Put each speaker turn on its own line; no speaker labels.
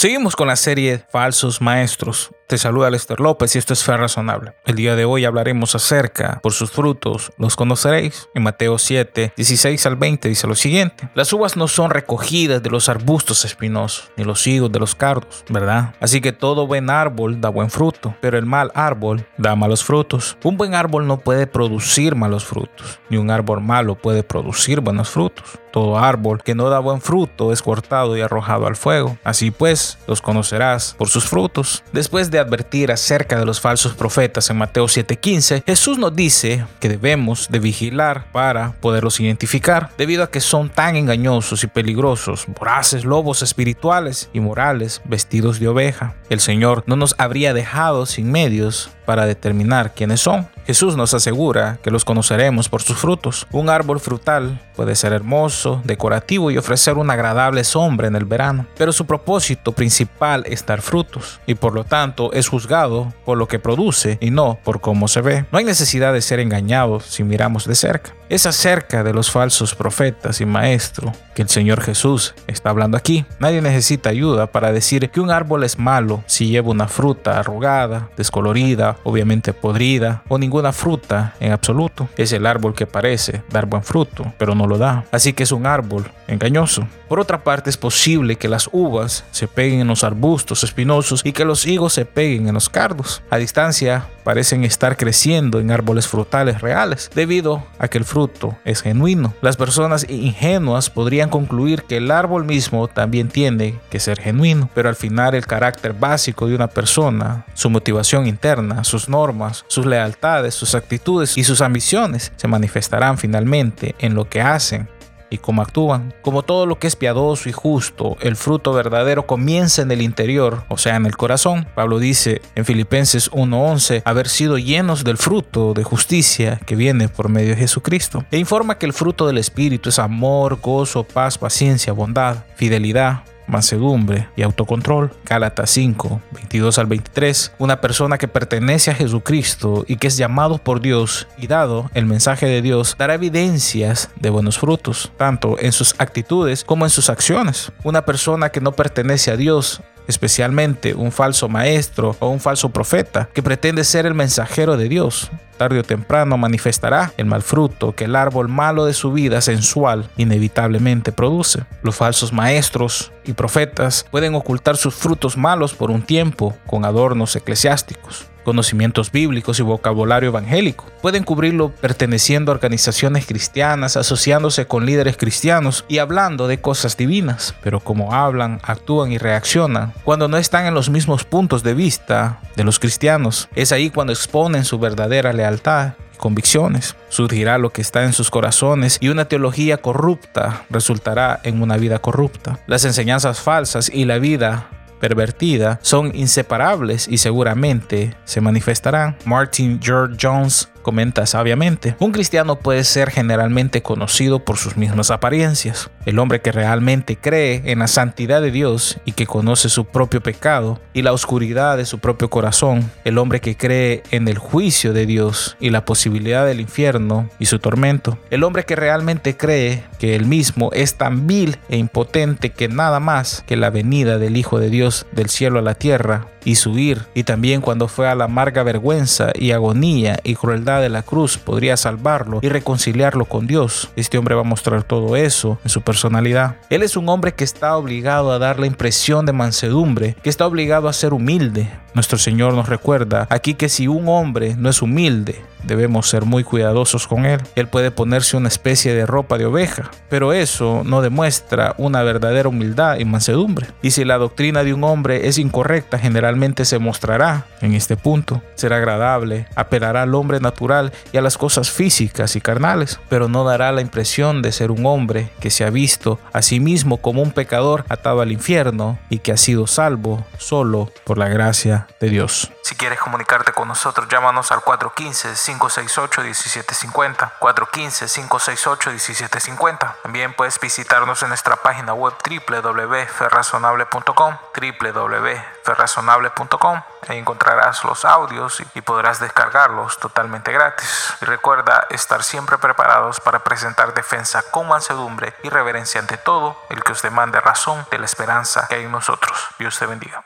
Seguimos con la serie Falsos Maestros. Te saluda Lester López y esto es Fe Razonable. El día de hoy hablaremos acerca, por sus frutos los conoceréis. En Mateo 7, 16 al 20 dice lo siguiente. Las uvas no son recogidas de los arbustos espinosos, ni los higos de los cardos, ¿verdad? Así que todo buen árbol da buen fruto, pero el mal árbol da malos frutos. Un buen árbol no puede producir malos frutos, ni un árbol malo puede producir buenos frutos. Todo árbol que no da buen fruto es cortado y arrojado al fuego. Así pues, los conocerás por sus frutos. Después de advertir acerca de los falsos profetas en Mateo 7:15, Jesús nos dice que debemos de vigilar para poderlos identificar, debido a que son tan engañosos y peligrosos, voraces lobos espirituales y morales vestidos de oveja. El Señor no nos habría dejado sin medios para determinar quiénes son. Jesús nos asegura que los conoceremos por sus frutos. Un árbol frutal puede ser hermoso, decorativo y ofrecer una agradable sombra en el verano, pero su propósito principal es dar frutos y por lo tanto es juzgado por lo que produce y no por cómo se ve. No hay necesidad de ser engañados si miramos de cerca. Es acerca de los falsos profetas y maestros que el Señor Jesús está hablando aquí. Nadie necesita ayuda para decir que un árbol es malo si lleva una fruta arrugada, descolorida, obviamente podrida o ninguna fruta en absoluto. Es el árbol que parece dar buen fruto, pero no lo da. Así que es un árbol engañoso. Por otra parte, es posible que las uvas se peguen en los arbustos espinosos y que los higos se peguen en los cardos. A distancia, parecen estar creciendo en árboles frutales reales, debido a que el fruto es genuino. Las personas ingenuas podrían concluir que el árbol mismo también tiene que ser genuino, pero al final el carácter básico de una persona, su motivación interna, sus normas, sus lealtades, sus actitudes y sus ambiciones se manifestarán finalmente en lo que hacen y cómo actúan. Como todo lo que es piadoso y justo, el fruto verdadero comienza en el interior, o sea, en el corazón. Pablo dice en Filipenses 1:11 haber sido llenos del fruto de justicia que viene por medio de Jesucristo. E informa que el fruto del Espíritu es amor, gozo, paz, paciencia, bondad, fidelidad, mansedumbre y autocontrol. Gálatas 5, 22 al 23. Una persona que pertenece a Jesucristo y que es llamado por Dios y dado el mensaje de Dios dará evidencias de buenos frutos, tanto en sus actitudes como en sus acciones. Una persona que no pertenece a Dios especialmente un falso maestro o un falso profeta que pretende ser el mensajero de Dios. Tarde o temprano manifestará el mal fruto que el árbol malo de su vida sensual inevitablemente produce. Los falsos maestros y profetas pueden ocultar sus frutos malos por un tiempo con adornos eclesiásticos conocimientos bíblicos y vocabulario evangélico. Pueden cubrirlo perteneciendo a organizaciones cristianas, asociándose con líderes cristianos y hablando de cosas divinas. Pero como hablan, actúan y reaccionan, cuando no están en los mismos puntos de vista de los cristianos, es ahí cuando exponen su verdadera lealtad convicciones. Surgirá lo que está en sus corazones y una teología corrupta resultará en una vida corrupta. Las enseñanzas falsas y la vida pervertida son inseparables y seguramente se manifestarán. Martin George Jones comenta sabiamente. Un cristiano puede ser generalmente conocido por sus mismas apariencias. El hombre que realmente cree en la santidad de Dios y que conoce su propio pecado y la oscuridad de su propio corazón. El hombre que cree en el juicio de Dios y la posibilidad del infierno y su tormento. El hombre que realmente cree que él mismo es tan vil e impotente que nada más que la venida del Hijo de Dios del cielo a la tierra y su ir, y también cuando fue a la amarga vergüenza y agonía y crueldad de la cruz podría salvarlo y reconciliarlo con Dios. Este hombre va a mostrar todo eso en su personalidad. Él es un hombre que está obligado a dar la impresión de mansedumbre, que está obligado a ser humilde. Nuestro Señor nos recuerda aquí que si un hombre no es humilde, debemos ser muy cuidadosos con él. Él puede ponerse una especie de ropa de oveja, pero eso no demuestra una verdadera humildad y mansedumbre. Y si la doctrina de un hombre es incorrecta, generalmente se mostrará en este punto. Será agradable, apelará al hombre natural y a las cosas físicas y carnales, pero no dará la impresión de ser un hombre que se ha visto a sí mismo como un pecador atado al infierno y que ha sido salvo solo por la gracia de Dios. Si quieres comunicarte con nosotros, llámanos al 415-568-1750. 415-568-1750. También puedes visitarnos en nuestra página web www.ferrazonable.com www.ferrazonable.com Ahí encontrarás los audios y podrás descargarlos totalmente gratis. Y recuerda estar siempre preparados para presentar defensa con mansedumbre y reverencia ante todo el que os demande razón de la esperanza que hay en nosotros. Dios te bendiga.